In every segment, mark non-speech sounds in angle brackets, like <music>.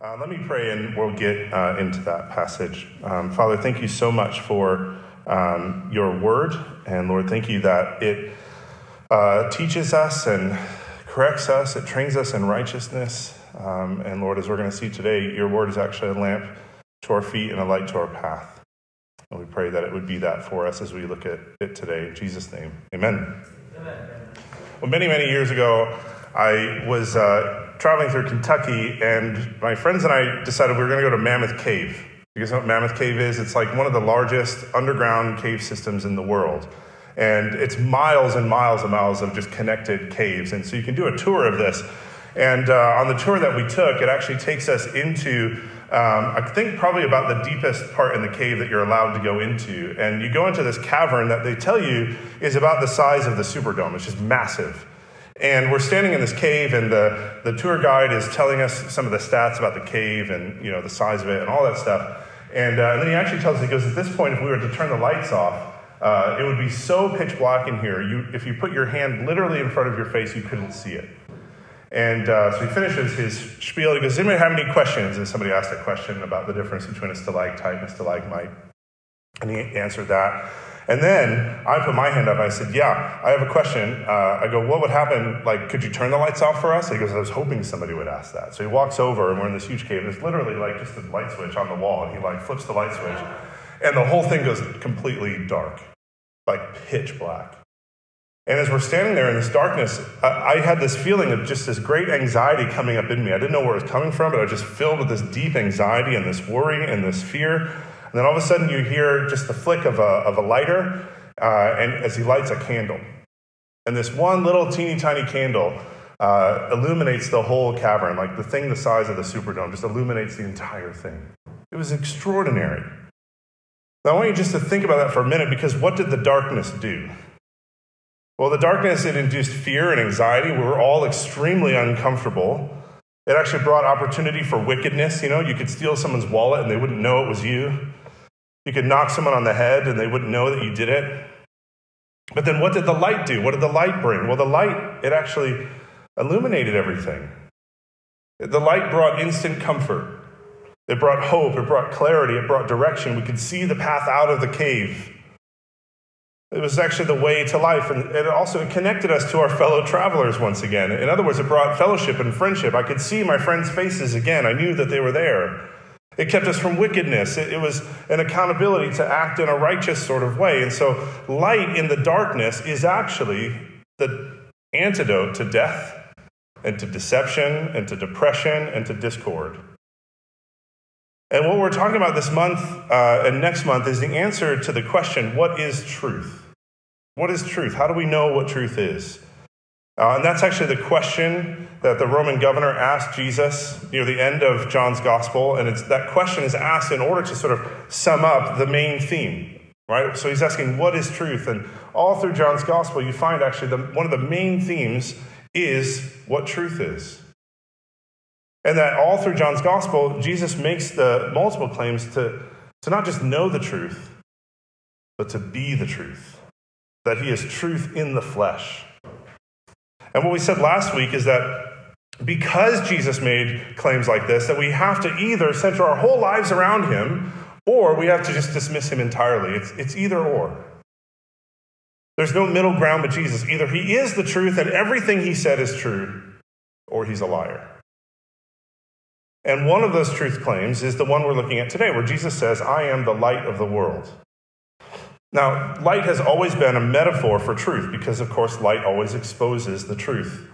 Uh, let me pray and we'll get uh, into that passage. Um, Father, thank you so much for um, your word. And Lord, thank you that it uh, teaches us and corrects us, it trains us in righteousness. Um, and Lord, as we're going to see today, your word is actually a lamp to our feet and a light to our path. And we pray that it would be that for us as we look at it today. In Jesus' name, amen. amen. Well, many, many years ago, I was uh, traveling through Kentucky, and my friends and I decided we were going to go to Mammoth Cave. You guys know what Mammoth Cave is? It's like one of the largest underground cave systems in the world. And it's miles and miles and miles of just connected caves. And so you can do a tour of this. And uh, on the tour that we took, it actually takes us into, um, I think, probably about the deepest part in the cave that you're allowed to go into. And you go into this cavern that they tell you is about the size of the Superdome. It's just massive. And we're standing in this cave, and the, the tour guide is telling us some of the stats about the cave and you know the size of it and all that stuff. And, uh, and then he actually tells us, he goes, at this point, if we were to turn the lights off, uh, it would be so pitch black in here. You, if you put your hand literally in front of your face, you couldn't see it. And uh, so he finishes his spiel. He goes, Does anybody have any questions? And somebody asked a question about the difference between a stalactite and a stalagmite. And he answered that. And then I put my hand up. And I said, Yeah, I have a question. Uh, I go, What would happen? Like, could you turn the lights off for us? He goes, I was hoping somebody would ask that. So he walks over, and we're in this huge cave. There's literally like just a light switch on the wall, and he like flips the light switch, and the whole thing goes completely dark, like pitch black. And as we're standing there in this darkness, I, I had this feeling of just this great anxiety coming up in me. I didn't know where it was coming from, but I was just filled with this deep anxiety and this worry and this fear. And then all of a sudden, you hear just the flick of a, of a lighter, uh, and as he lights a candle. And this one little teeny tiny candle uh, illuminates the whole cavern, like the thing the size of the Superdome, just illuminates the entire thing. It was extraordinary. Now, I want you just to think about that for a minute because what did the darkness do? Well, the darkness, it induced fear and anxiety. We were all extremely uncomfortable. It actually brought opportunity for wickedness. You know, you could steal someone's wallet and they wouldn't know it was you. You could knock someone on the head and they wouldn't know that you did it. But then what did the light do? What did the light bring? Well, the light, it actually illuminated everything. The light brought instant comfort. It brought hope. It brought clarity. It brought direction. We could see the path out of the cave. It was actually the way to life. And it also connected us to our fellow travelers once again. In other words, it brought fellowship and friendship. I could see my friends' faces again. I knew that they were there. It kept us from wickedness. It, it, was an accountability to act in a righteous sort of way. And so, light in the darkness is actually the antidote to death and to deception and to depression and to discord. And what we're talking about this month uh, and next month is the answer to the question what is truth? What is truth? How do we know what truth is? Uh, and that's actually the question that the Roman governor asked Jesus near the end of John's gospel. And that question is asked in order to sort of sum up the main theme, right? So he's asking, What is truth? And all through John's gospel, you find actually the, one of the main themes is what truth is. And that all through John's gospel, Jesus makes the multiple claims to, to not just know the truth, but to be the truth. That he is truth in the flesh. And what we said last week is that because Jesus made claims like this, that we have to either center our whole lives around him or we have to just dismiss him entirely. It's, it's either or. There's no middle ground with Jesus. Either he is the truth and everything he said is true, or he's a liar. And one of those truth claims is the one we're looking at today, where Jesus says, I am the light of the world. Now, light has always been a metaphor for truth because, of course, light always exposes the truth.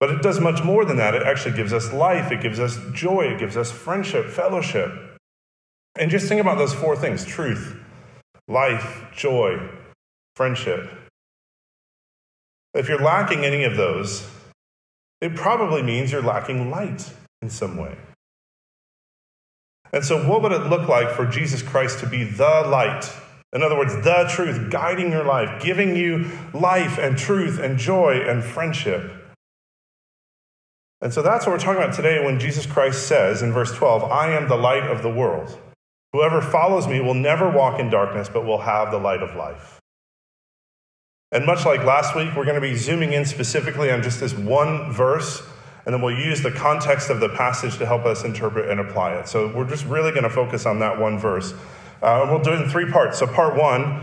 But it does much more than that. It actually gives us life, it gives us joy, it gives us friendship, fellowship. And just think about those four things truth, life, joy, friendship. If you're lacking any of those, it probably means you're lacking light in some way. And so, what would it look like for Jesus Christ to be the light in other words, the truth guiding your life, giving you life and truth and joy and friendship. And so that's what we're talking about today when Jesus Christ says in verse 12, I am the light of the world. Whoever follows me will never walk in darkness, but will have the light of life. And much like last week, we're going to be zooming in specifically on just this one verse and then we'll use the context of the passage to help us interpret and apply it. So we're just really going to focus on that one verse. Uh, we'll do it in three parts. So, part one,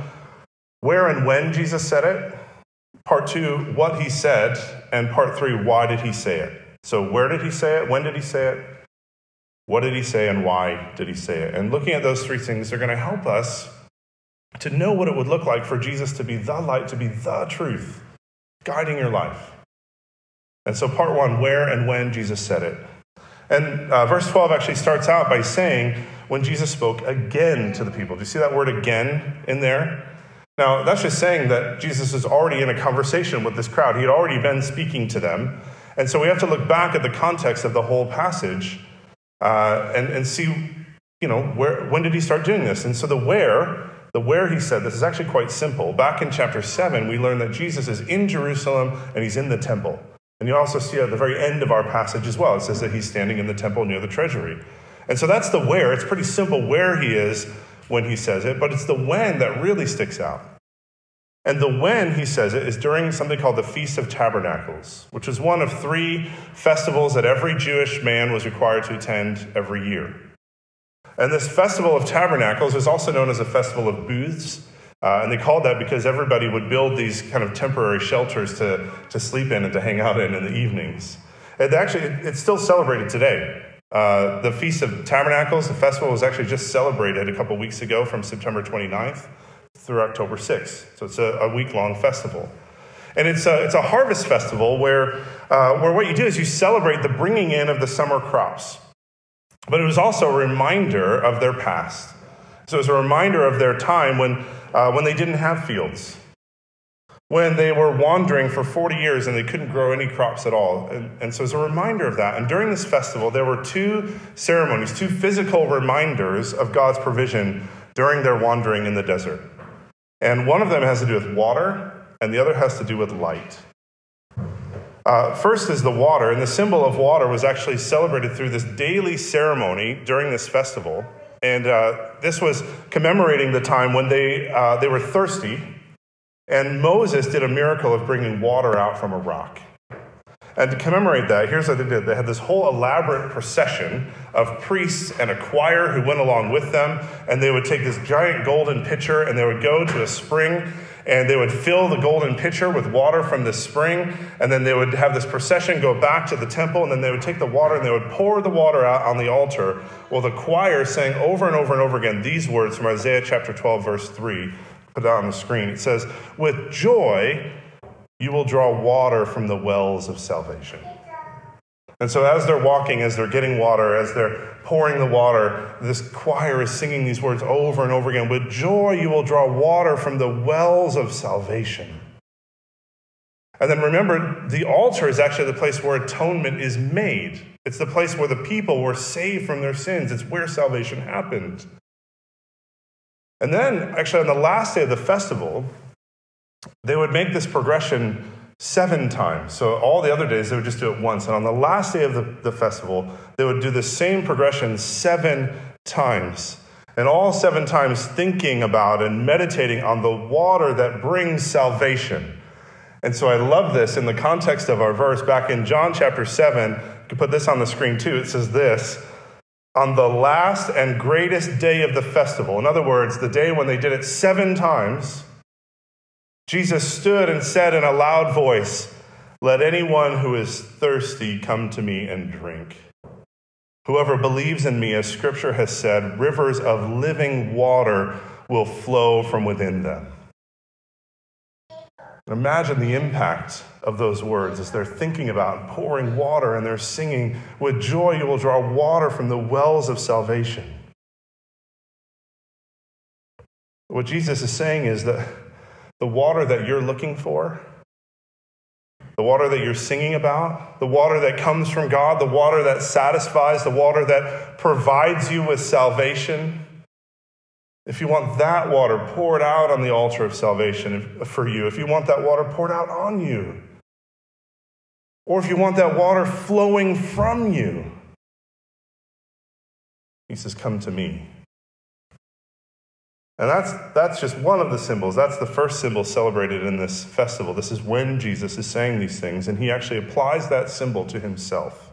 where and when Jesus said it. Part two, what he said. And part three, why did he say it? So, where did he say it? When did he say it? What did he say? And why did he say it? And looking at those three things, they're going to help us to know what it would look like for Jesus to be the light, to be the truth, guiding your life. And so, part one, where and when Jesus said it. And uh, verse 12 actually starts out by saying, when Jesus spoke again to the people. Do you see that word again in there? Now, that's just saying that Jesus is already in a conversation with this crowd. He had already been speaking to them. And so we have to look back at the context of the whole passage uh, and, and see, you know, where, when did he start doing this? And so the where, the where he said this is actually quite simple. Back in chapter 7, we learn that Jesus is in Jerusalem and he's in the temple. And you also see at the very end of our passage as well, it says that he's standing in the temple near the treasury. And so that's the where. It's pretty simple where he is when he says it, but it's the when that really sticks out. And the when he says it is during something called the Feast of Tabernacles, which is one of three festivals that every Jewish man was required to attend every year. And this Festival of Tabernacles is also known as a Festival of Booths. Uh, and they called that because everybody would build these kind of temporary shelters to, to sleep in and to hang out in in the evenings. And actually, it's still celebrated today. Uh, the Feast of Tabernacles, the festival, was actually just celebrated a couple weeks ago from September 29th through October 6th. So it's a, a week long festival. And it's a, it's a harvest festival where, uh, where what you do is you celebrate the bringing in of the summer crops. But it was also a reminder of their past. So it was a reminder of their time when, uh, when they didn't have fields, when they were wandering for 40 years and they couldn't grow any crops at all. And, and so as a reminder of that. And during this festival, there were two ceremonies, two physical reminders of God's provision during their wandering in the desert. And one of them has to do with water, and the other has to do with light. Uh, first is the water, and the symbol of water was actually celebrated through this daily ceremony during this festival. And uh, this was commemorating the time when they, uh, they were thirsty, and Moses did a miracle of bringing water out from a rock. And to commemorate that, here's what they did they had this whole elaborate procession of priests and a choir who went along with them, and they would take this giant golden pitcher and they would go to a spring and they would fill the golden pitcher with water from the spring, and then they would have this procession go back to the temple, and then they would take the water and they would pour the water out on the altar. While the choir sang over and over and over again these words from Isaiah chapter 12, verse 3. Put it on the screen. It says, With joy, you will draw water from the wells of salvation. And so, as they're walking, as they're getting water, as they're pouring the water, this choir is singing these words over and over again. With joy, you will draw water from the wells of salvation. And then remember, the altar is actually the place where atonement is made. It's the place where the people were saved from their sins. It's where salvation happened. And then, actually, on the last day of the festival, they would make this progression seven times. So all the other days, they would just do it once. And on the last day of the, the festival, they would do the same progression seven times. And all seven times thinking about and meditating on the water that brings salvation. And so I love this in the context of our verse back in John chapter 7. You can put this on the screen too. It says this on the last and greatest day of the festival. In other words, the day when they did it seven times Jesus stood and said in a loud voice, Let anyone who is thirsty come to me and drink. Whoever believes in me, as scripture has said, rivers of living water will flow from within them. Imagine the impact of those words as they're thinking about pouring water and they're singing, With joy you will draw water from the wells of salvation. What Jesus is saying is that the water that you're looking for, the water that you're singing about, the water that comes from God, the water that satisfies, the water that provides you with salvation. If you want that water poured out on the altar of salvation for you, if you want that water poured out on you, or if you want that water flowing from you, he says, Come to me. And that's, that's just one of the symbols. That's the first symbol celebrated in this festival. This is when Jesus is saying these things, and he actually applies that symbol to himself.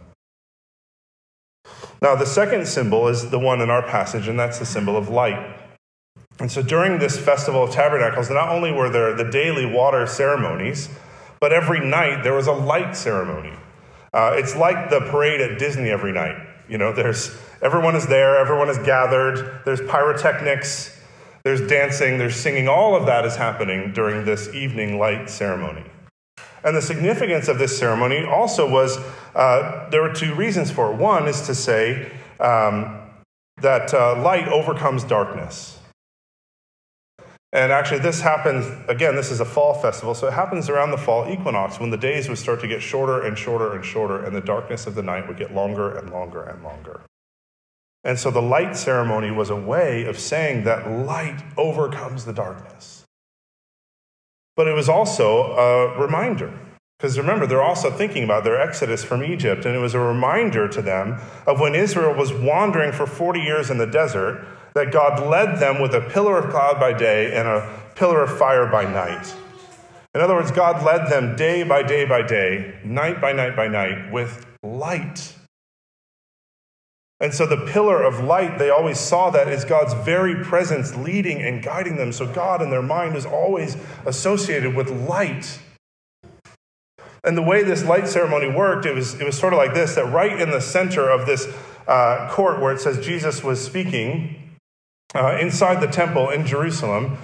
Now, the second symbol is the one in our passage, and that's the symbol of light. And so during this Festival of Tabernacles, not only were there the daily water ceremonies, but every night there was a light ceremony. Uh, it's like the parade at Disney every night. You know, there's everyone is there, everyone is gathered, there's pyrotechnics, there's dancing, there's singing. All of that is happening during this evening light ceremony. And the significance of this ceremony also was uh, there were two reasons for it. One is to say um, that uh, light overcomes darkness. And actually, this happens, again, this is a fall festival, so it happens around the fall equinox when the days would start to get shorter and shorter and shorter, and the darkness of the night would get longer and longer and longer. And so the light ceremony was a way of saying that light overcomes the darkness. But it was also a reminder. Because remember, they're also thinking about their exodus from Egypt, and it was a reminder to them of when Israel was wandering for 40 years in the desert that God led them with a pillar of cloud by day and a pillar of fire by night. In other words, God led them day by day by day, night by night by night, with light. And so the pillar of light, they always saw that as God's very presence leading and guiding them. So God in their mind is always associated with light. And the way this light ceremony worked, it was, it was sort of like this that right in the center of this uh, court where it says Jesus was speaking, uh, inside the temple in Jerusalem,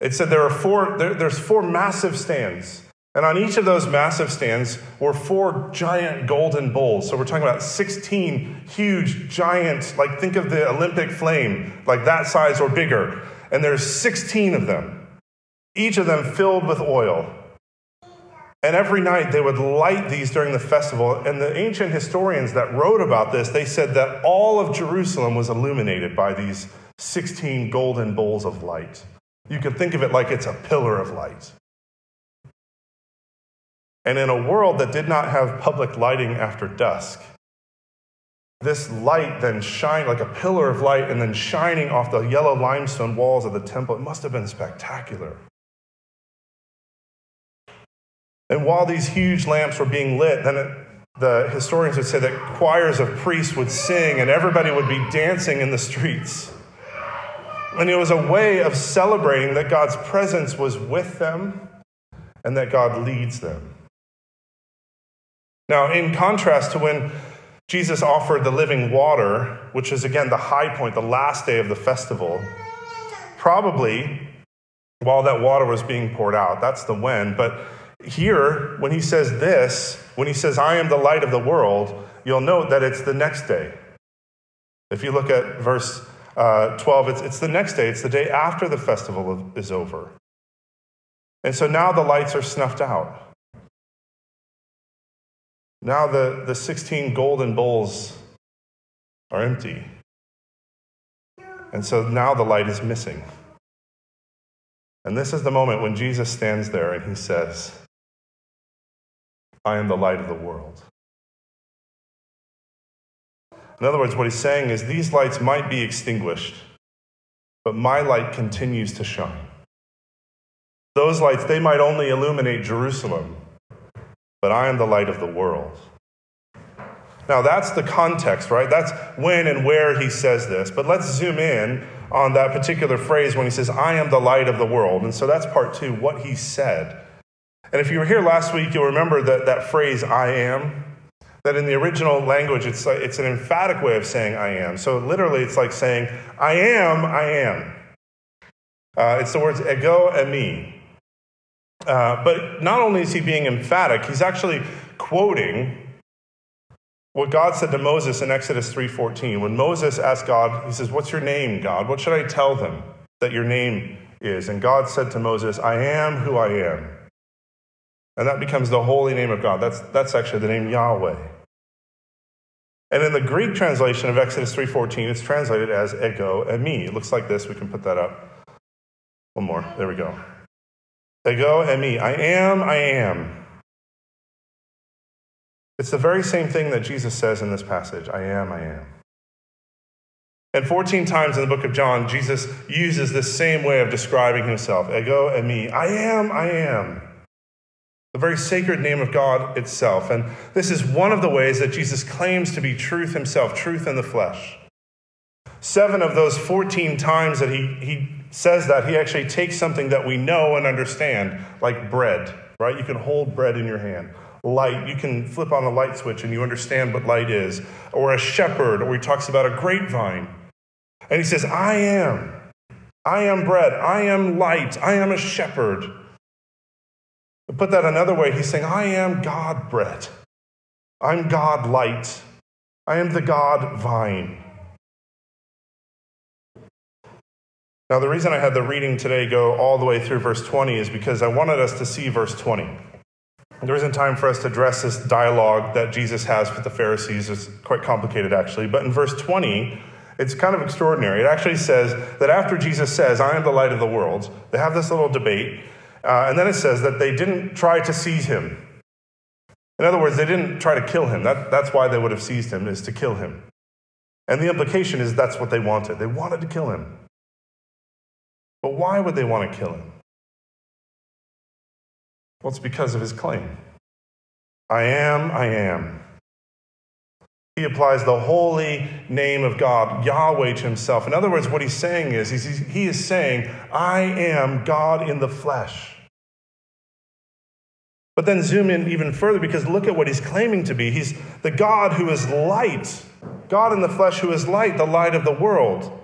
it said there are four, there, there's four massive stands. And on each of those massive stands were four giant golden bowls. So we're talking about 16 huge, giant, like think of the Olympic flame, like that size or bigger. And there's 16 of them, each of them filled with oil. And every night they would light these during the festival. And the ancient historians that wrote about this, they said that all of Jerusalem was illuminated by these 16 golden bowls of light. You could think of it like it's a pillar of light. And in a world that did not have public lighting after dusk, this light then shined like a pillar of light and then shining off the yellow limestone walls of the temple. It must have been spectacular. And while these huge lamps were being lit, then it, the historians would say that choirs of priests would sing and everybody would be dancing in the streets. And it was a way of celebrating that God's presence was with them and that God leads them. Now, in contrast to when Jesus offered the living water, which is again the high point, the last day of the festival, probably while that water was being poured out, that's the when. But here, when he says this, when he says, I am the light of the world, you'll note that it's the next day. If you look at verse uh, 12, it's, it's the next day, it's the day after the festival is over. And so now the lights are snuffed out. Now the, the 16 golden bowls are empty. And so now the light is missing. And this is the moment when Jesus stands there and he says, I am the light of the world. In other words, what he's saying is these lights might be extinguished, but my light continues to shine. Those lights, they might only illuminate Jerusalem, but I am the light of the world. Now, that's the context, right? That's when and where he says this. But let's zoom in on that particular phrase when he says, I am the light of the world. And so that's part two, what he said. And if you were here last week, you'll remember that, that phrase, I am. That in the original language, it's, like, it's an emphatic way of saying I am. So literally, it's like saying, I am, I am. Uh, it's the words ego eimi. Uh, but not only is he being emphatic, he's actually quoting what God said to Moses in Exodus 3:14. When Moses asked God, he says, "What's your name, God? What should I tell them that your name is?" And God said to Moses, "I am who I am." And that becomes the holy name of God. That's, that's actually the name Yahweh. And in the Greek translation of Exodus 3.14, it's translated as ego eimi. It looks like this. We can put that up. One more. There we go. Ego eimi. I am, I am. It's the very same thing that Jesus says in this passage. I am, I am. And 14 times in the book of John, Jesus uses this same way of describing himself ego eimi. I am, I am. The very sacred name of God itself. And this is one of the ways that Jesus claims to be truth himself, truth in the flesh. Seven of those 14 times that he, he says that, he actually takes something that we know and understand, like bread, right? You can hold bread in your hand light. You can flip on a light switch and you understand what light is. Or a shepherd, or he talks about a grapevine. And he says, I am. I am bread. I am light. I am a shepherd. To put that another way, he's saying, I am God bread. I'm God light. I am the God vine. Now, the reason I had the reading today go all the way through verse 20 is because I wanted us to see verse 20. There isn't time for us to address this dialogue that Jesus has with the Pharisees. It's quite complicated, actually. But in verse 20, it's kind of extraordinary. It actually says that after Jesus says, I am the light of the world, they have this little debate. Uh, and then it says that they didn't try to seize him. In other words, they didn't try to kill him. That, that's why they would have seized him, is to kill him. And the implication is that's what they wanted. They wanted to kill him. But why would they want to kill him? Well, it's because of his claim I am, I am. He applies the holy name of God, Yahweh, to himself. In other words, what he's saying is, he is saying, I am God in the flesh. But then zoom in even further because look at what he's claiming to be. He's the God who is light, God in the flesh who is light, the light of the world.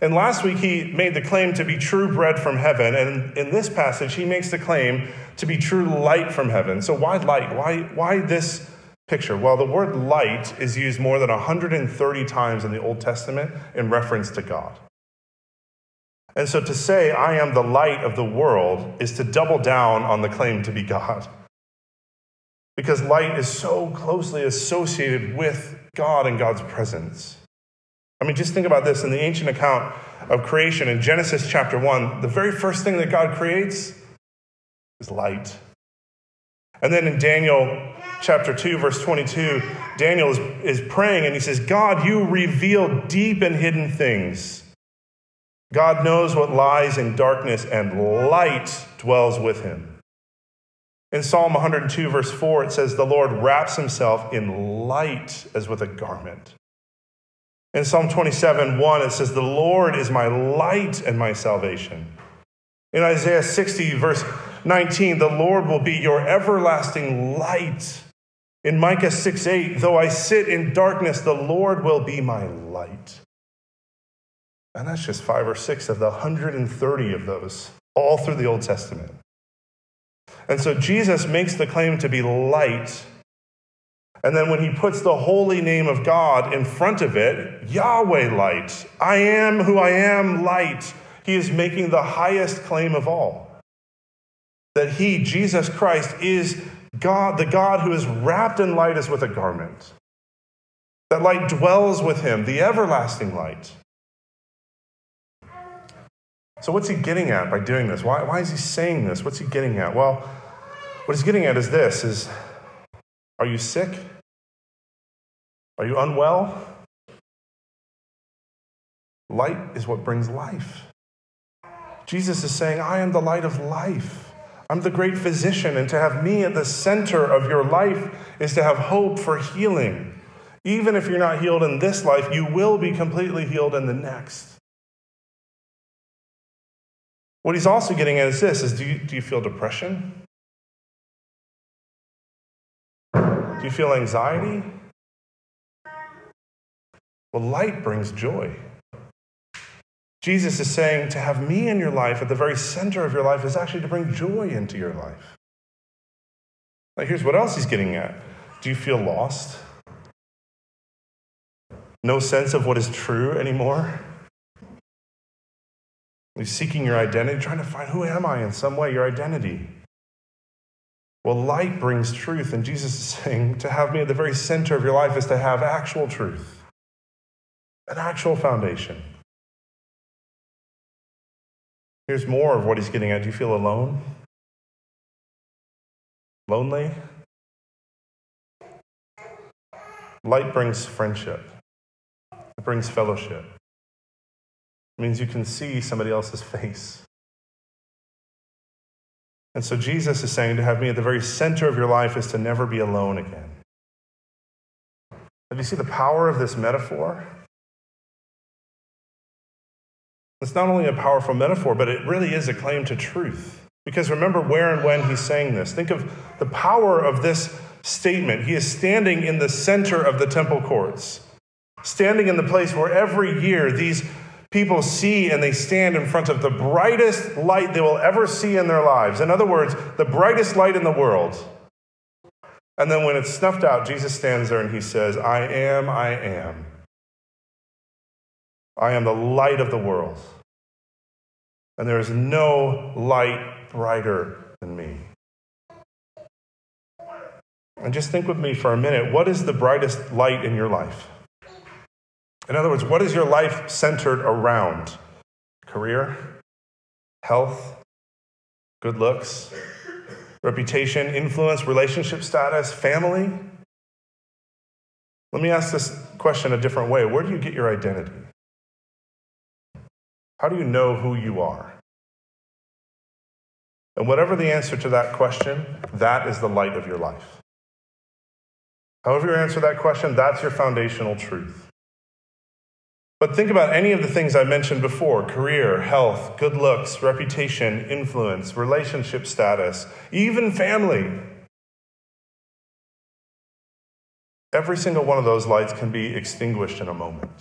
And last week, he made the claim to be true bread from heaven. And in this passage, he makes the claim to be true light from heaven. So, why light? Why, why this picture? Well, the word light is used more than 130 times in the Old Testament in reference to God. And so, to say, I am the light of the world, is to double down on the claim to be God. Because light is so closely associated with God and God's presence. I mean, just think about this in the ancient account of creation in Genesis chapter 1, the very first thing that God creates is light. And then in Daniel chapter 2, verse 22, Daniel is, is praying and he says, God, you reveal deep and hidden things. God knows what lies in darkness, and light dwells with him. In Psalm 102, verse 4, it says, The Lord wraps himself in light as with a garment. In Psalm 27 1, it says, The Lord is my light and my salvation. In Isaiah 60, verse 19, the Lord will be your everlasting light. In Micah 6 8, though I sit in darkness, the Lord will be my light. And that's just five or six of the 130 of those, all through the Old Testament. And so Jesus makes the claim to be light and then when he puts the holy name of God in front of it, Yahweh light, I am who I am light, he is making the highest claim of all. That he, Jesus Christ, is God, the God who is wrapped in light as with a garment. That light dwells with him, the everlasting light. So, what's he getting at by doing this? Why, why is he saying this? What's he getting at? Well, what he's getting at is this is are you sick? Are you unwell? Light is what brings life. Jesus is saying, I am the light of life. I'm the great physician, and to have me at the center of your life is to have hope for healing. Even if you're not healed in this life, you will be completely healed in the next. What he's also getting at is this is do you, do you feel depression? Do you feel anxiety? Well, light brings joy. Jesus is saying to have me in your life at the very center of your life is actually to bring joy into your life. Now, here's what else he's getting at Do you feel lost? No sense of what is true anymore? Are seeking your identity, trying to find who am I in some way, your identity? Well, light brings truth, and Jesus is saying to have me at the very center of your life is to have actual truth, an actual foundation. Here's more of what he's getting at. Do you feel alone? Lonely? Light brings friendship, it brings fellowship. It means you can see somebody else's face. And so Jesus is saying to have me at the very center of your life is to never be alone again. Do you see the power of this metaphor? It's not only a powerful metaphor, but it really is a claim to truth. Because remember where and when he's saying this. Think of the power of this statement. He is standing in the center of the temple courts, standing in the place where every year these people see and they stand in front of the brightest light they will ever see in their lives. In other words, the brightest light in the world. And then when it's snuffed out, Jesus stands there and he says, I am, I am. I am the light of the world. And there is no light brighter than me. And just think with me for a minute what is the brightest light in your life? In other words, what is your life centered around? Career, health, good looks, reputation, influence, relationship status, family? Let me ask this question a different way. Where do you get your identity? How do you know who you are? And whatever the answer to that question, that is the light of your life. However, you answer that question, that's your foundational truth. But think about any of the things I mentioned before career, health, good looks, reputation, influence, relationship status, even family. Every single one of those lights can be extinguished in a moment.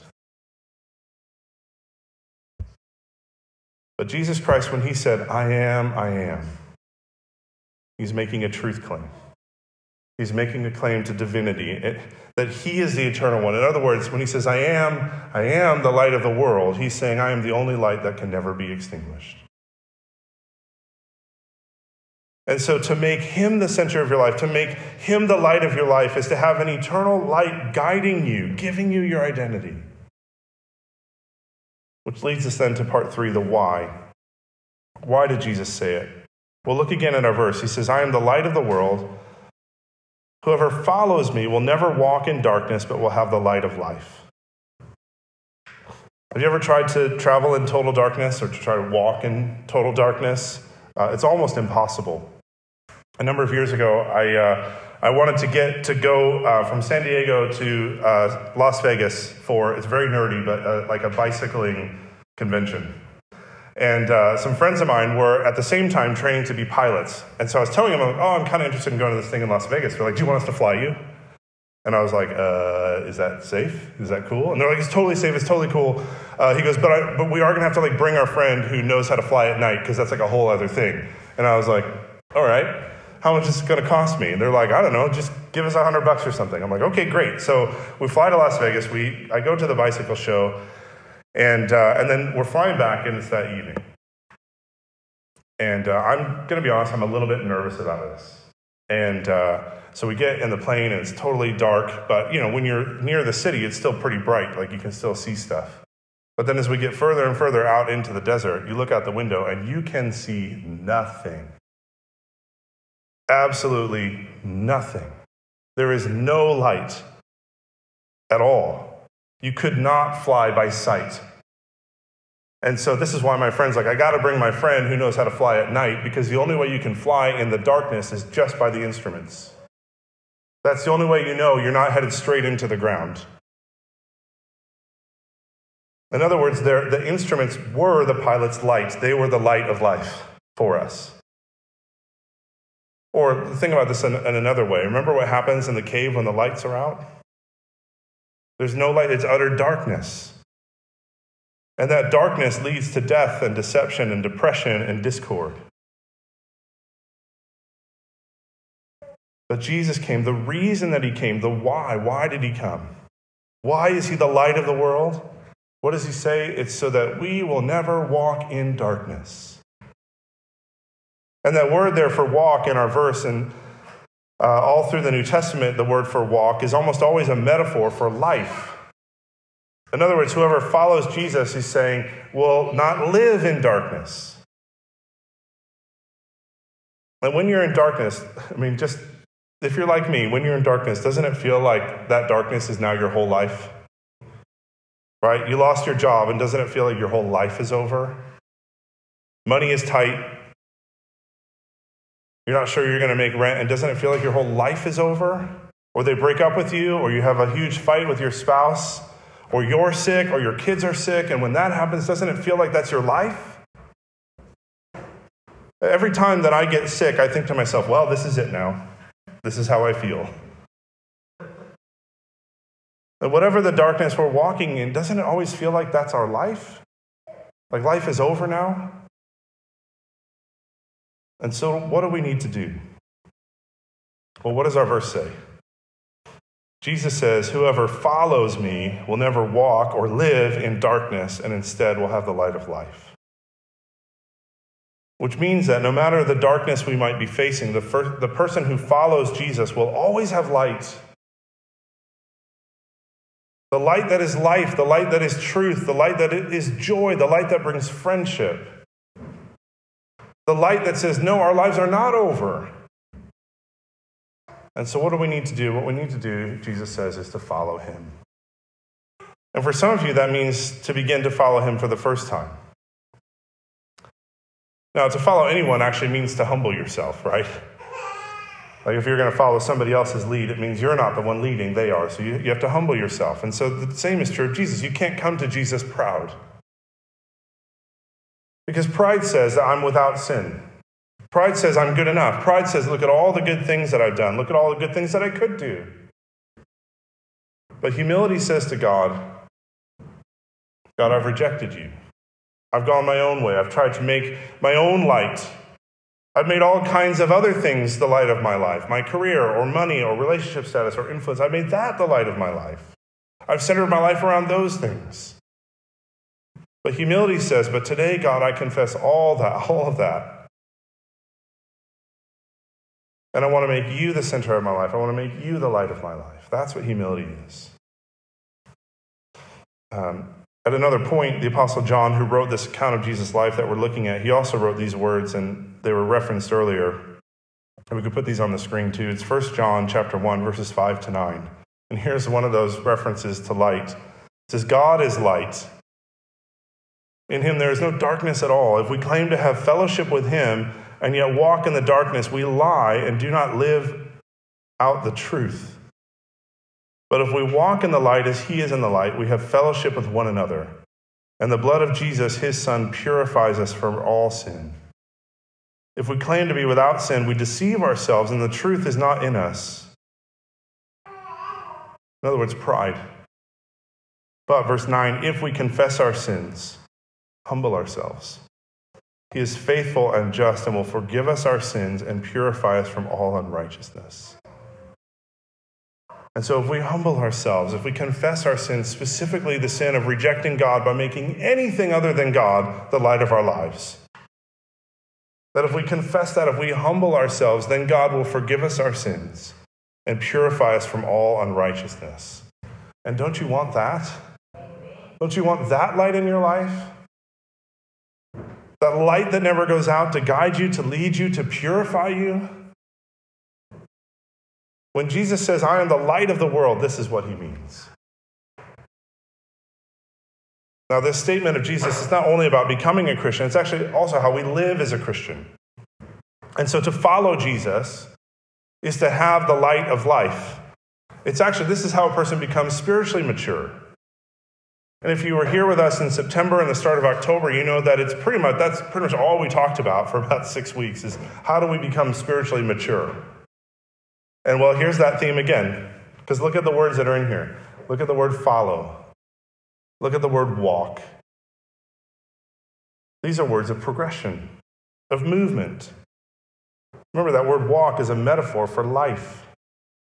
But Jesus Christ, when he said, I am, I am, he's making a truth claim. He's making a claim to divinity, it, that he is the eternal one. In other words, when he says, I am, I am the light of the world, he's saying, I am the only light that can never be extinguished. And so, to make him the center of your life, to make him the light of your life, is to have an eternal light guiding you, giving you your identity. Which leads us then to part three the why. Why did Jesus say it? Well, look again at our verse. He says, I am the light of the world. Whoever follows me will never walk in darkness, but will have the light of life. Have you ever tried to travel in total darkness or to try to walk in total darkness? Uh, it's almost impossible. A number of years ago, I, uh, I wanted to get to go uh, from San Diego to uh, Las Vegas for, it's very nerdy, but uh, like a bicycling convention. And uh, some friends of mine were at the same time training to be pilots. And so I was telling them, oh, I'm kind of interested in going to this thing in Las Vegas. They're like, do you want us to fly you? And I was like, uh, is that safe? Is that cool? And they're like, it's totally safe. It's totally cool. Uh, he goes, but, I, but we are going to have to like bring our friend who knows how to fly at night because that's like a whole other thing. And I was like, all right, how much is it going to cost me? And they're like, I don't know, just give us a hundred bucks or something. I'm like, okay, great. So we fly to Las Vegas. We, I go to the bicycle show and, uh, and then we're flying back, and it's that evening. And uh, I'm going to be honest, I'm a little bit nervous about this. And uh, so we get in the plane, and it's totally dark. But, you know, when you're near the city, it's still pretty bright. Like, you can still see stuff. But then as we get further and further out into the desert, you look out the window, and you can see nothing. Absolutely nothing. There is no light at all. You could not fly by sight. And so this is why my friend's like, I got to bring my friend who knows how to fly at night because the only way you can fly in the darkness is just by the instruments. That's the only way you know you're not headed straight into the ground. In other words, the instruments were the pilot's light, they were the light of life for us. Or think about this in, in another way. Remember what happens in the cave when the lights are out? There's no light, it's utter darkness. And that darkness leads to death and deception and depression and discord. But Jesus came. The reason that he came, the why, why did he come? Why is he the light of the world? What does he say? It's so that we will never walk in darkness. And that word there for walk in our verse and uh, all through the New Testament, the word for walk is almost always a metaphor for life. In other words, whoever follows Jesus, he's saying, will not live in darkness. And when you're in darkness, <laughs> I mean, just if you're like me, when you're in darkness, doesn't it feel like that darkness is now your whole life? right? You lost your job, and doesn't it feel like your whole life is over? Money is tight. You're not sure you're going to make rent, and doesn't it feel like your whole life is over? Or they break up with you, or you have a huge fight with your spouse, or you're sick, or your kids are sick, and when that happens, doesn't it feel like that's your life? Every time that I get sick, I think to myself, well, this is it now. This is how I feel. And whatever the darkness we're walking in, doesn't it always feel like that's our life? Like life is over now? And so, what do we need to do? Well, what does our verse say? Jesus says, Whoever follows me will never walk or live in darkness, and instead will have the light of life. Which means that no matter the darkness we might be facing, the, first, the person who follows Jesus will always have light. The light that is life, the light that is truth, the light that is joy, the light that brings friendship. The light that says, no, our lives are not over. And so, what do we need to do? What we need to do, Jesus says, is to follow him. And for some of you, that means to begin to follow him for the first time. Now, to follow anyone actually means to humble yourself, right? Like if you're going to follow somebody else's lead, it means you're not the one leading, they are. So you, you have to humble yourself. And so the same is true of Jesus. You can't come to Jesus proud. Because pride says that I'm without sin. Pride says I'm good enough. Pride says, look at all the good things that I've done. Look at all the good things that I could do. But humility says to God, God, I've rejected you. I've gone my own way. I've tried to make my own light. I've made all kinds of other things the light of my life my career, or money, or relationship status, or influence. I've made that the light of my life. I've centered my life around those things. But humility says, But today, God, I confess all that, <laughs> all of that. And I want to make you the center of my life. I want to make you the light of my life. That's what humility is. Um, at another point, the Apostle John, who wrote this account of Jesus' life that we're looking at, he also wrote these words, and they were referenced earlier. And we could put these on the screen too. It's 1 John chapter 1, verses 5 to 9. And here's one of those references to light. It says, God is light in him there is no darkness at all. If we claim to have fellowship with him and yet walk in the darkness, we lie and do not live out the truth. But if we walk in the light as he is in the light, we have fellowship with one another. And the blood of Jesus, his son, purifies us from all sin. If we claim to be without sin, we deceive ourselves and the truth is not in us. In other words, pride. But, verse 9, if we confess our sins, humble ourselves. He is faithful and just and will forgive us our sins and purify us from all unrighteousness. And so, if we humble ourselves, if we confess our sins, specifically the sin of rejecting God by making anything other than God the light of our lives, that if we confess that, if we humble ourselves, then God will forgive us our sins and purify us from all unrighteousness. And don't you want that? Don't you want that light in your life? That light that never goes out to guide you, to lead you, to purify you. When Jesus says, I am the light of the world, this is what he means. Now, this statement of Jesus is not only about becoming a Christian, it's actually also how we live as a Christian. And so to follow Jesus is to have the light of life. It's actually, this is how a person becomes spiritually mature. And if you were here with us in September and the start of October, you know that it's pretty much that's pretty much all we talked about for <laughs> about six weeks is how do we become spiritually mature? And well, here's that theme again. Because look at the words that are in here. Look at the word follow. Look at the word walk. These are words of progression, of movement. Remember, that word walk is a metaphor for life.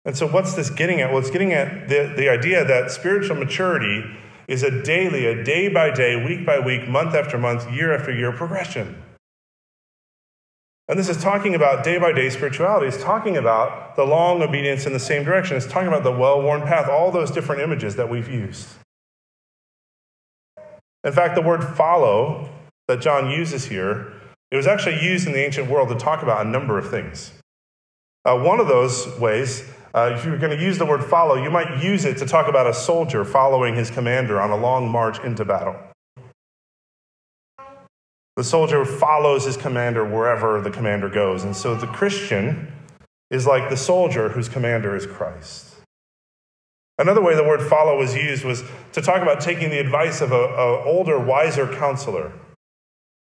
And so, what's this getting at? Well, it's getting at the, the idea that spiritual maturity is a daily, a day by day, week by week, month after month, year after year progression. And this is talking about day by day spirituality. It's talking about the long obedience in the same direction. It's talking about the well worn path, all those different images that we've used. In fact, the word follow that John uses here, it was actually used in the ancient world to talk about a number of things. Uh, one of those ways Uh, if you're going to use the word follow, you might use it to talk about a soldier following his commander on a long march into battle. The soldier follows his commander wherever the commander goes. And so the Christian is like the soldier whose commander is Christ. Another way the word follow was used was to talk about taking the advice of an older, wiser counselor.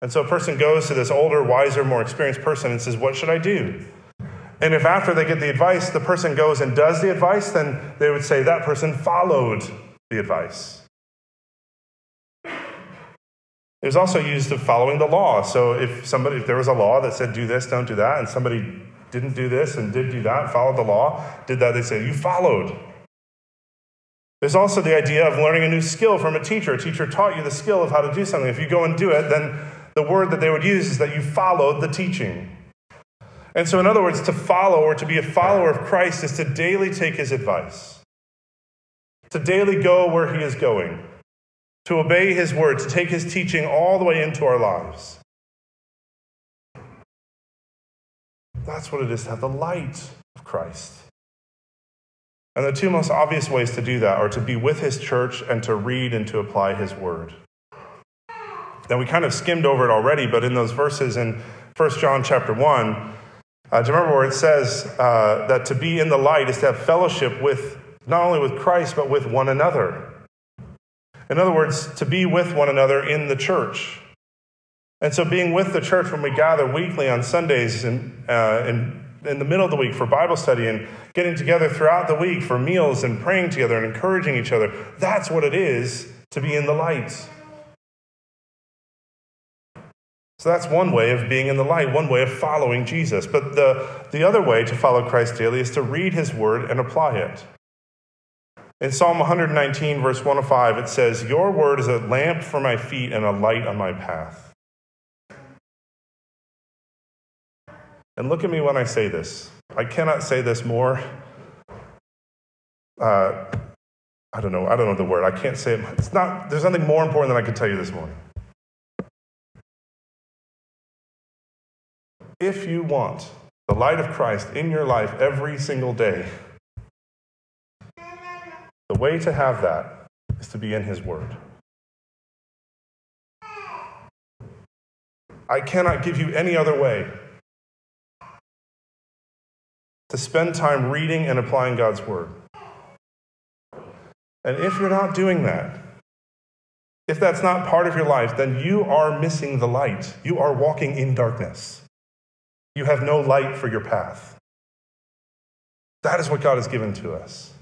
And so a person goes to this older, wiser, more experienced person and says, What should I do? And if after they get the advice, the person goes and does the advice, then they would say that person followed the advice. It was also used of following the law. So if somebody, if there was a law that said do this, don't do that, and somebody didn't do this and did do that, followed the law, did that, they say you followed. There's also the idea of learning a new skill from a teacher. A teacher taught you the skill of how to do something. If you go and do it, then the word that they would use is that you followed the teaching. And so, in other words, to follow or to be a follower of Christ is to daily take his advice, to daily go where he is going, to obey his word, to take his teaching all the way into our lives. That's what it is to have the light of Christ. And the two most obvious ways to do that are to be with his church and to read and to apply his word. Now, we kind of skimmed over it already, but in those verses in 1 John chapter 1, uh, you remember where it says uh, that to be in the light is to have fellowship with not only with Christ, but with one another? In other words, to be with one another in the church. And so, being with the church when we gather weekly on Sundays and uh, in, in the middle of the week for Bible study and getting together throughout the week for meals and praying together and encouraging each other, that's what it is to be in the light. So that's one way of being in the light, one way of following Jesus. But the, the other way to follow Christ daily is to read his word and apply it. In Psalm 119, verse 105, it says, Your word is a lamp for my feet and a light on my path. And look at me when I say this. I cannot say this more. Uh, I don't know. I don't know the word. I can't say it. It's not, there's nothing more important than I can tell you this morning. If you want the light of Christ in your life every single day, the way to have that is to be in His Word. I cannot give you any other way to spend time reading and applying God's Word. And if you're not doing that, if that's not part of your life, then you are missing the light. You are walking in darkness. You have no light for your path. That is what God has given to us.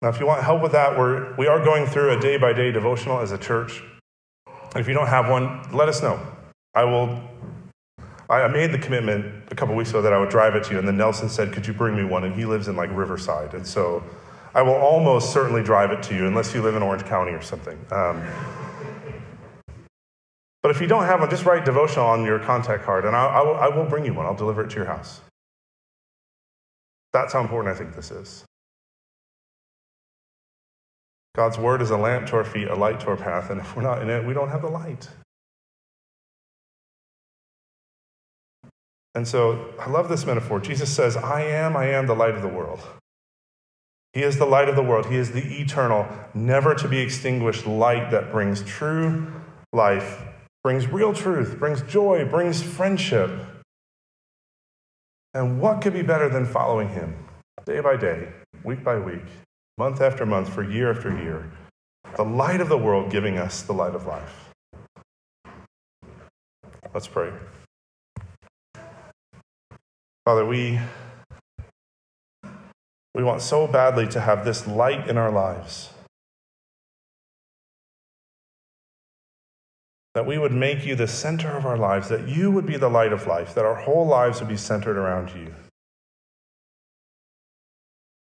Now, if you want help with that, we're, we are going through a day by day devotional as a church. If you don't have one, let us know. I will. I made the commitment a couple weeks ago that I would drive it to you, and then Nelson said, Could you bring me one? And he lives in like Riverside. And so I will almost certainly drive it to you, unless you live in Orange County or something. Um, if you don't have one, just write devotional on your contact card, and I, I, will, I will bring you one. I'll deliver it to your house. That's how important I think this is. God's word is a lamp to our feet, a light to our path, and if we're not in it, we don't have the light. And so I love this metaphor. Jesus says, I am, I am the light of the world. He is the light of the world. He is the eternal, never to be extinguished light that brings true life brings real truth, brings joy, brings friendship. And what could be better than following him day by day, week by week, month after month, for year after year? The light of the world giving us the light of life. Let's pray. Father, we, we want so badly to have this light in our lives. That we would make you the center of our lives, that you would be the light of life, that our whole lives would be centered around you.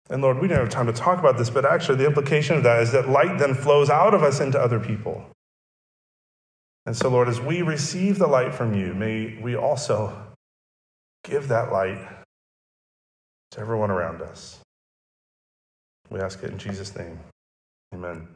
And Lord, we don't have time to talk about this, but actually, the implication of that is that light then flows out of us into other people. And so, Lord, as we receive the light from you, may we also give that light to everyone around us. We ask it in Jesus' name. Amen.